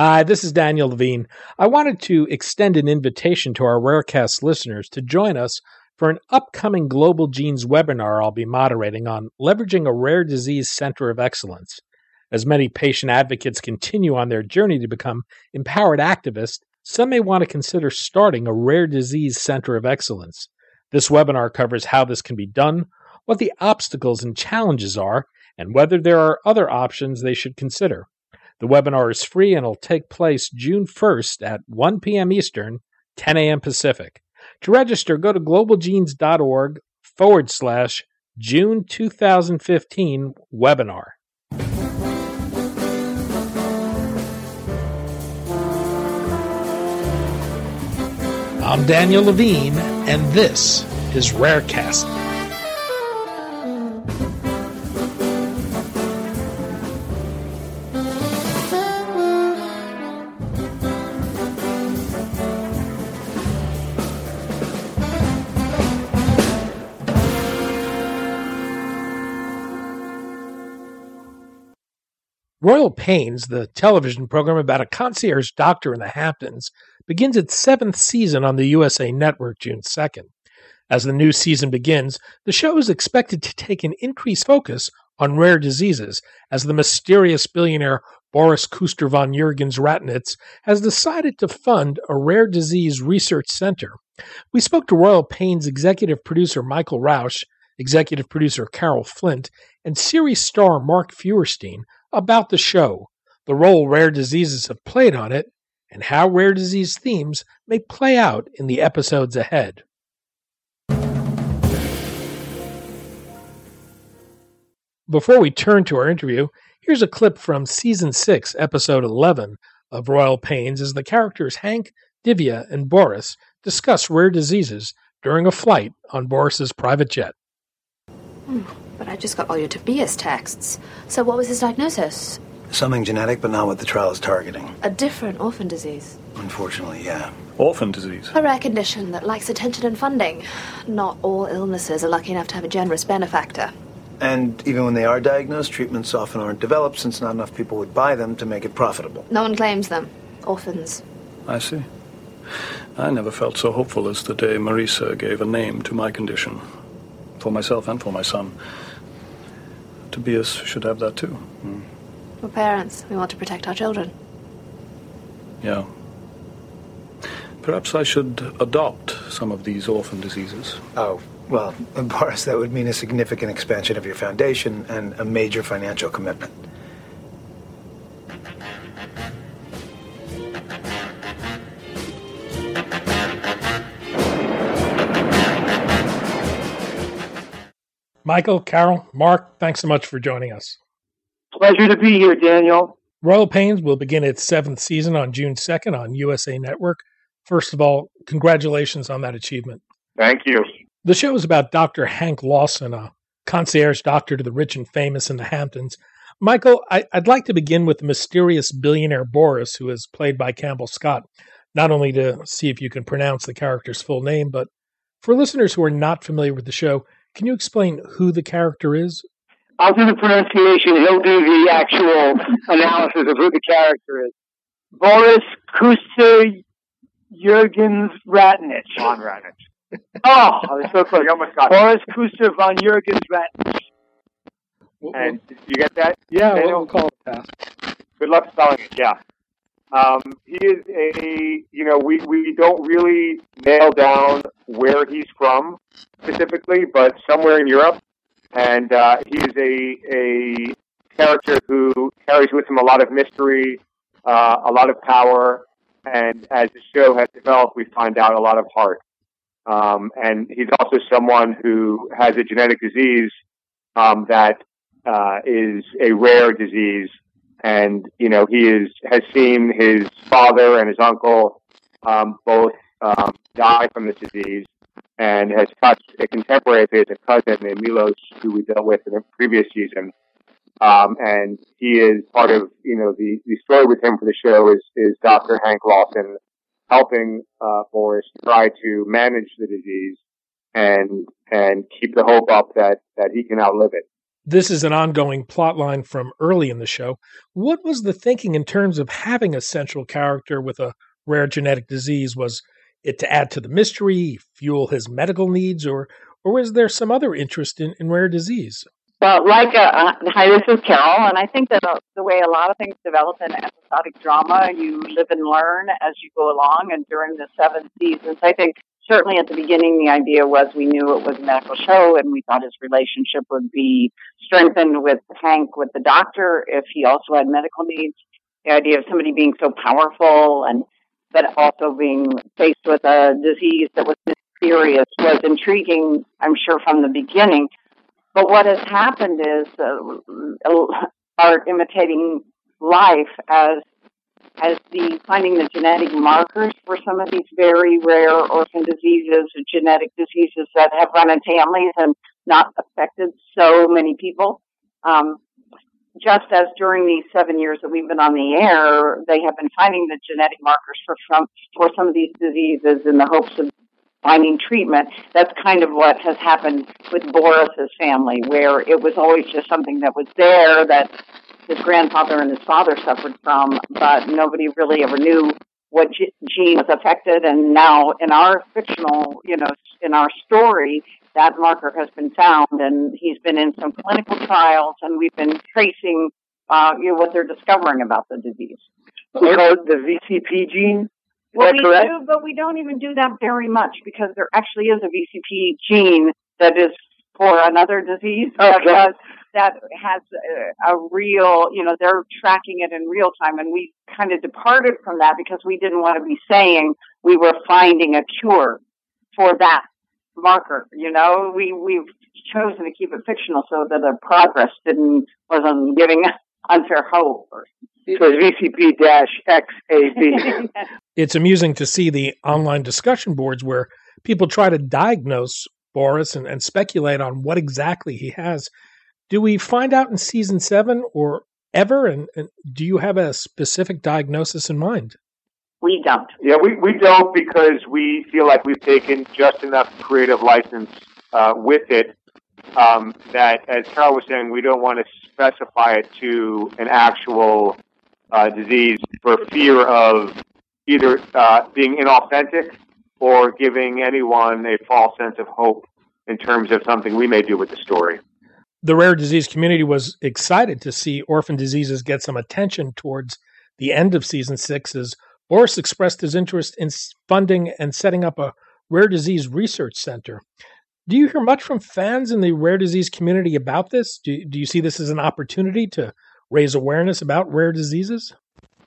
Hi, this is Daniel Levine. I wanted to extend an invitation to our Rarecast listeners to join us for an upcoming Global Genes webinar I'll be moderating on leveraging a rare disease center of excellence. As many patient advocates continue on their journey to become empowered activists, some may want to consider starting a rare disease center of excellence. This webinar covers how this can be done, what the obstacles and challenges are, and whether there are other options they should consider. The webinar is free and will take place June 1st at 1 p.m. Eastern, 10 a.m. Pacific. To register, go to globalgenes.org forward slash June 2015 webinar. I'm Daniel Levine, and this is Rarecast. Royal Pains, the television program about a concierge doctor in the Hamptons, begins its seventh season on the USA Network June 2nd. As the new season begins, the show is expected to take an increased focus on rare diseases, as the mysterious billionaire Boris Kuster von Jurgens Ratnitz has decided to fund a rare disease research center. We spoke to Royal Pains executive producer Michael Rausch, executive producer Carol Flint, and series star Mark Feuerstein about the show, the role rare diseases have played on it, and how rare disease themes may play out in the episodes ahead. Before we turn to our interview, here's a clip from season 6, episode 11 of Royal Pains as the characters Hank, Divya, and Boris discuss rare diseases during a flight on Boris's private jet. Hmm. But I just got all your Tobias texts. So what was his diagnosis? Something genetic, but not what the trial is targeting. A different orphan disease. Unfortunately, yeah. Orphan disease? A rare condition that lacks attention and funding. Not all illnesses are lucky enough to have a generous benefactor. And even when they are diagnosed, treatments often aren't developed since not enough people would buy them to make it profitable. No one claims them. Orphans. I see. I never felt so hopeful as the day Marisa gave a name to my condition. For myself and for my son. Tobias should have that too. Mm. We're parents. We want to protect our children. Yeah. Perhaps I should adopt some of these orphan diseases. Oh, well, Boris, that would mean a significant expansion of your foundation and a major financial commitment. Michael, Carol, Mark, thanks so much for joining us. Pleasure to be here, Daniel. Royal Pains will begin its seventh season on June 2nd on USA Network. First of all, congratulations on that achievement. Thank you. The show is about Dr. Hank Lawson, a concierge doctor to the rich and famous in the Hamptons. Michael, I, would like to begin with the mysterious billionaire Boris, who is played by Campbell Scott, not only to see if you can pronounce the character's full name, but for listeners who are not familiar with the show, can you explain who the character is? I'll do the pronunciation. He'll do the actual analysis of who the character is. Boris Kuster Jurgens Ratnich. Von Ratnich. Oh, I was so close. You almost got Boris Kuster von Jurgens Ratnich. And you get that? Yeah, we'll call it that. Good luck spelling it. Yeah. Um, he is a, you know, we, we don't really nail down where he's from specifically, but somewhere in Europe. And uh, he is a, a character who carries with him a lot of mystery, uh, a lot of power, and as the show has developed, we find out a lot of heart. Um, and he's also someone who has a genetic disease um, that uh, is a rare disease and you know he is has seen his father and his uncle um, both um, die from this disease, and has touched a contemporary of his, a cousin named Milos, who we dealt with in the previous season. Um, and he is part of you know the the story with him for the show is is Dr. Hank Lawson helping uh, Boris try to manage the disease and and keep the hope up that that he can outlive it. This is an ongoing plot line from early in the show. What was the thinking in terms of having a central character with a rare genetic disease? Was it to add to the mystery, fuel his medical needs, or or was there some other interest in, in rare disease? Well, like, uh, uh, hi, this is Carol, and I think that uh, the way a lot of things develop in episodic drama, you live and learn as you go along, and during the seven seasons, I think certainly at the beginning, the idea was we knew it was a medical show and we thought his relationship would be strengthened with Hank, with the doctor, if he also had medical needs. The idea of somebody being so powerful and but also being faced with a disease that was mysterious was intriguing, I'm sure, from the beginning. But what has happened is uh, art imitating life as as the finding the genetic markers for some of these very rare orphan diseases, or genetic diseases that have run in families and not affected so many people. Um, just as during these seven years that we've been on the air, they have been finding the genetic markers for for some of these diseases in the hopes of finding treatment. That's kind of what has happened with Boris's family, where it was always just something that was there that his grandfather and his father suffered from, but nobody really ever knew what gene was affected. And now in our fictional, you know, in our story, that marker has been found and he's been in some clinical trials and we've been tracing, uh, you know, what they're discovering about the disease. We call it the VCP gene. Well, that we correct? do, but we don't even do that very much because there actually is a VCP gene that is for another disease Okay. because that has a, a real, you know, they're tracking it in real time, and we kind of departed from that because we didn't want to be saying we were finding a cure for that marker. You know, we we've chosen to keep it fictional so that the progress didn't wasn't giving unfair hope. Or, So it's VCP dash XAB. It's amusing to see the online discussion boards where people try to diagnose Boris and, and speculate on what exactly he has. Do we find out in season seven or ever? And, and do you have a specific diagnosis in mind? we don't. Yeah, we, we don't because we feel like we've taken just enough creative license uh, with it um, that, as Carol was saying, we don't want to specify it to an actual uh, disease for fear of either uh, being inauthentic or giving anyone a false sense of hope in terms of something we may do with the story. The rare disease community was excited to see orphan diseases get some attention towards the end of season six as Boris expressed his interest in funding and setting up a rare disease research center. Do you hear much from fans in the rare disease community about this? Do, do you see this as an opportunity to raise awareness about rare diseases?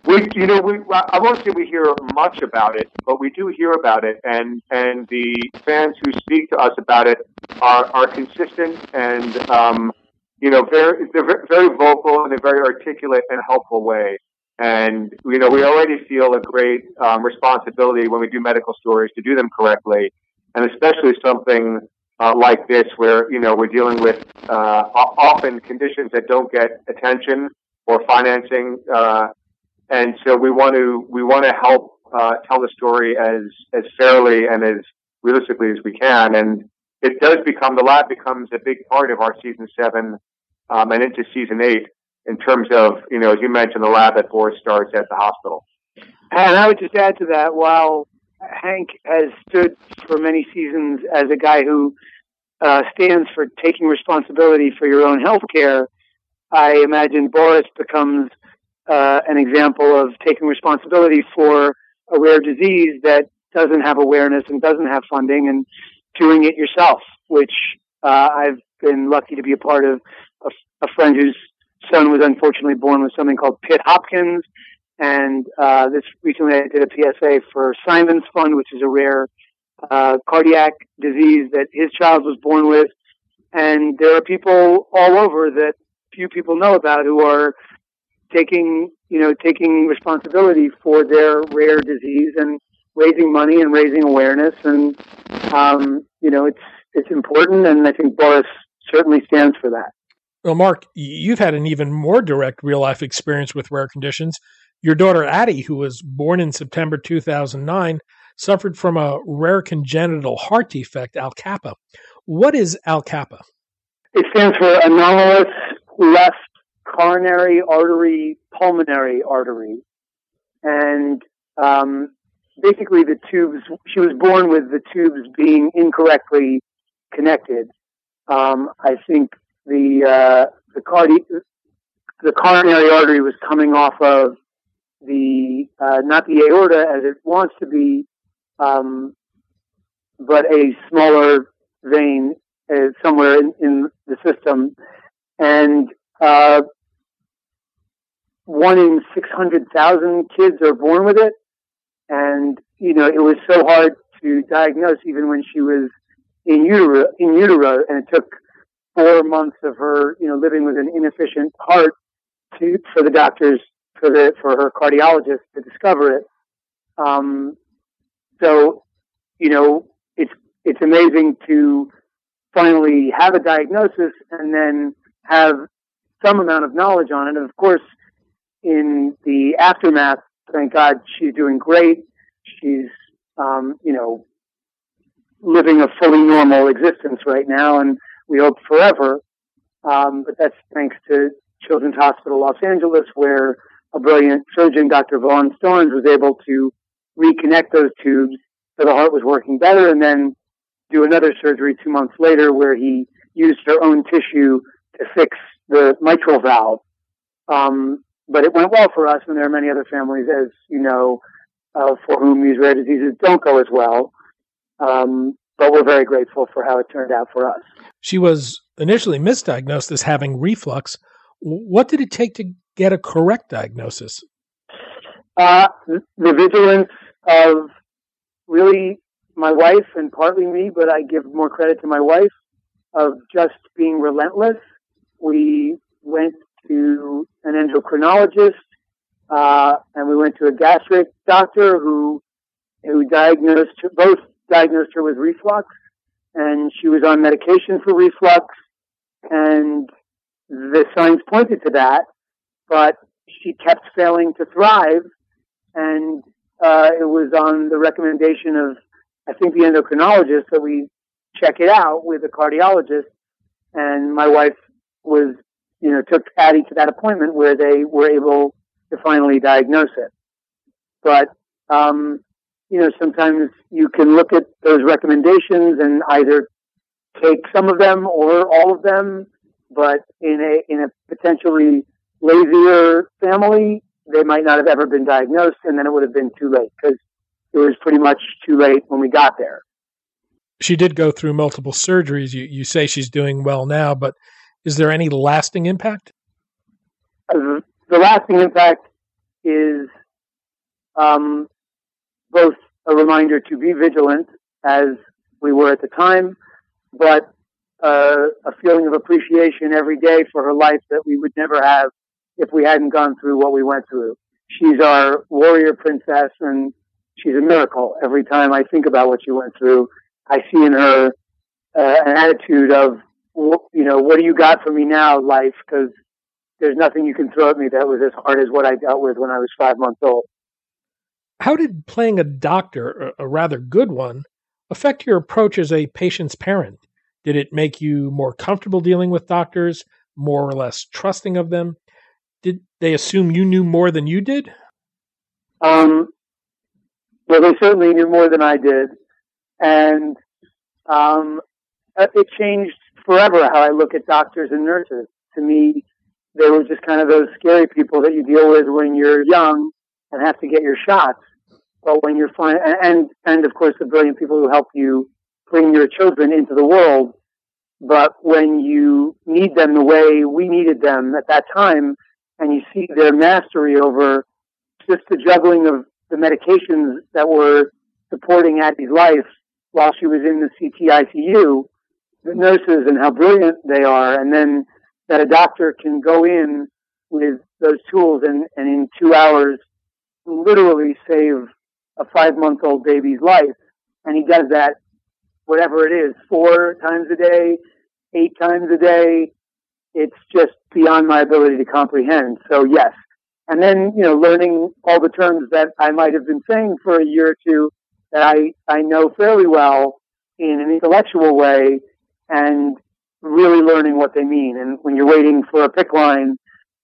We, you know, we, I won't say we hear much about it, but we do hear about it, and and the fans who speak to us about it are are consistent and um, you know very they're very vocal in a very articulate and helpful way. And you know, we already feel a great um, responsibility when we do medical stories to do them correctly, and especially something uh, like this where you know we're dealing with uh, often conditions that don't get attention or financing. Uh, and so we want to we want to help uh, tell the story as as fairly and as realistically as we can. And it does become the lab becomes a big part of our season seven um, and into season eight in terms of you know as you mentioned the lab at Boris starts at the hospital. And I would just add to that, while Hank has stood for many seasons as a guy who uh, stands for taking responsibility for your own health care, I imagine Boris becomes uh, an example of taking responsibility for a rare disease that doesn't have awareness and doesn't have funding and doing it yourself, which uh, I've been lucky to be a part of. A, friend whose son was unfortunately born with something called Pitt Hopkins, and uh, this recently I did a PSA for Simon's Fund, which is a rare uh, cardiac disease that his child was born with. And there are people all over that few people know about who are taking, you know, taking responsibility for their rare disease and raising money and raising awareness. And, um, you know, it's, it's important. And I think Boris certainly stands for that. Well, Mark, you've had an even more direct real life experience with rare conditions. Your daughter Addie, who was born in September 2009, suffered from a rare congenital heart defect, ALCAPA. What is ALCAPA? It stands for anomalous left coronary artery pulmonary artery. And um, basically the tubes, she was born with the tubes being incorrectly connected. Um, I think the, uh, the cardi- the coronary artery was coming off of the, uh, not the aorta as it wants to be, um, but a smaller vein uh, somewhere in, in, the system. And, uh, one in 600,000 kids are born with it. And, you know, it was so hard to diagnose even when she was in utero, in utero, and it took four months of her, you know, living with an inefficient heart to, for the doctors, for the, for her cardiologist to discover it. Um, so, you know, it's, it's amazing to finally have a diagnosis and then have some amount of knowledge on it. And of course, in the aftermath, thank God she's doing great. She's, um, you know, living a fully normal existence right now, and we hope forever. Um, but that's thanks to Children's Hospital Los Angeles, where a brilliant surgeon, Dr. Vaughn Starnes, was able to reconnect those tubes so the heart was working better, and then do another surgery two months later where he used her own tissue to fix the mitral valve. Um, but it went well for us, and there are many other families, as you know, uh, for whom these rare diseases don't go as well. Um, but we're very grateful for how it turned out for us. She was initially misdiagnosed as having reflux. What did it take to get a correct diagnosis? Uh, the vigilance of really my wife and partly me, but I give more credit to my wife of just being relentless. We went to an endocrinologist, uh, and we went to a gastric doctor who who diagnosed her, both diagnosed her with reflux, and she was on medication for reflux, and the signs pointed to that, but she kept failing to thrive, and uh, it was on the recommendation of I think the endocrinologist that we check it out with a cardiologist, and my wife was you know, took Addie to that appointment where they were able to finally diagnose it. But, um, you know, sometimes you can look at those recommendations and either take some of them or all of them, but in a, in a potentially lazier family, they might not have ever been diagnosed and then it would have been too late because it was pretty much too late when we got there. She did go through multiple surgeries. You, you say she's doing well now, but is there any lasting impact? Uh, the lasting impact is um, both a reminder to be vigilant, as we were at the time, but uh, a feeling of appreciation every day for her life that we would never have if we hadn't gone through what we went through. She's our warrior princess, and she's a miracle. Every time I think about what she went through, I see in her uh, an attitude of you know, what do you got for me now, life? Because there's nothing you can throw at me that was as hard as what I dealt with when I was five months old. How did playing a doctor, a rather good one, affect your approach as a patient's parent? Did it make you more comfortable dealing with doctors, more or less trusting of them? Did they assume you knew more than you did? Um, well, they certainly knew more than I did, and um, it changed forever how I look at doctors and nurses. To me, they were just kind of those scary people that you deal with when you're young and have to get your shots. But when you're fine, and, and of course the brilliant people who help you bring your children into the world. But when you need them the way we needed them at that time, and you see their mastery over just the juggling of the medications that were supporting Addie's life while she was in the CTICU, nurses and how brilliant they are, and then that a doctor can go in with those tools and, and in two hours literally save a five month old baby's life. And he does that, whatever it is, four times a day, eight times a day. It's just beyond my ability to comprehend. So yes. And then, you know, learning all the terms that I might have been saying for a year or two that I, I know fairly well in an intellectual way and really learning what they mean. And when you're waiting for a PICC line,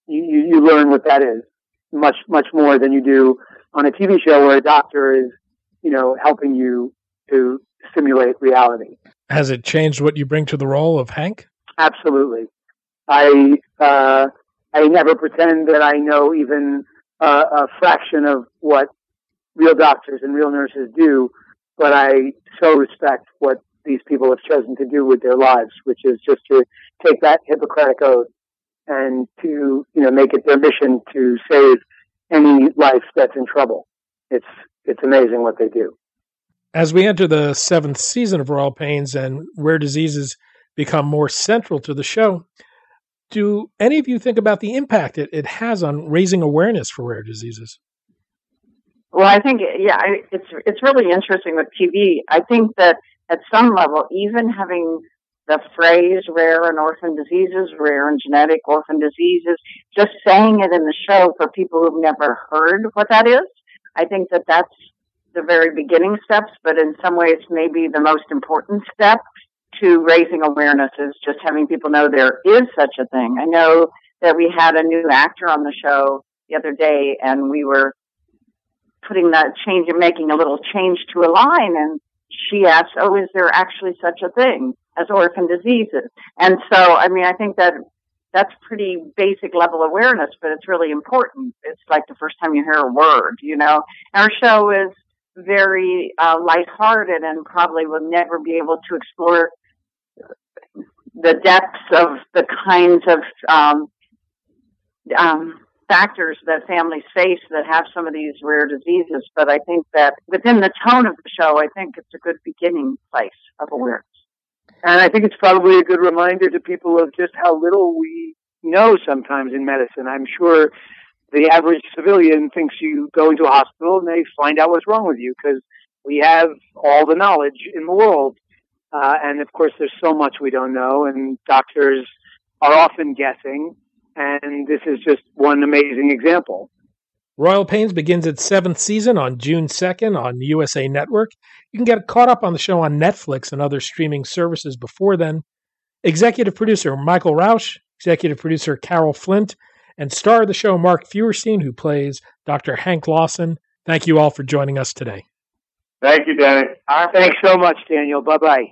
you, you, you learn what that is much, much more than you do on a TV show where a doctor is, you know, helping you to simulate reality. Has it changed what you bring to the role of Hank? Absolutely. I, uh, I never pretend that I know even uh, a fraction of what real doctors and real nurses do, but I so respect what these people have chosen to do with their lives, which is just to take that Hippocratic oath and to, you know, make it their mission to save any life that's in trouble. It's, it's amazing what they do. As we enter the seventh season of Royal Pains and rare diseases become more central to the show, do any of you think about the impact it, it has on raising awareness for rare diseases? Well, I think yeah, it's it's really interesting with TV. I think that at some level, even having the phrase rare and orphan diseases, rare and genetic orphan diseases, just saying it in the show for people who've never heard what that is, I think that that's the very beginning steps, but in some ways, maybe the most important step to raising awareness is just having people know there is such a thing. I know that we had a new actor on the show the other day and we were putting that change and making a little change to a line and she asked, Oh, is there actually such a thing as orphan diseases? And so, I mean, I think that that's pretty basic level awareness, but it's really important. It's like the first time you hear a word, you know. Our show is very uh, lighthearted and probably will never be able to explore the depths of the kinds of um, um, factors that families face that have some of these rare diseases. But I think that within the tone of the show, I think it's a good beginning place of awareness. And I think it's probably a good reminder to people of just how little we know sometimes in medicine. I'm sure the average civilian thinks you go into a hospital and they find out what's wrong with you because we have all the knowledge in the world. Uh, and of course, there's so much we don't know, and doctors are often guessing. And this is just one amazing example. Royal Pains begins its seventh season on June 2nd on USA Network. You can get caught up on the show on Netflix and other streaming services before then. Executive producer Michael Rausch, executive producer Carol Flint, and star of the show Mark Feuerstein, who plays Dr. Hank Lawson. Thank you all for joining us today. Thank you, Danny. Thanks so much, Daniel. Bye bye.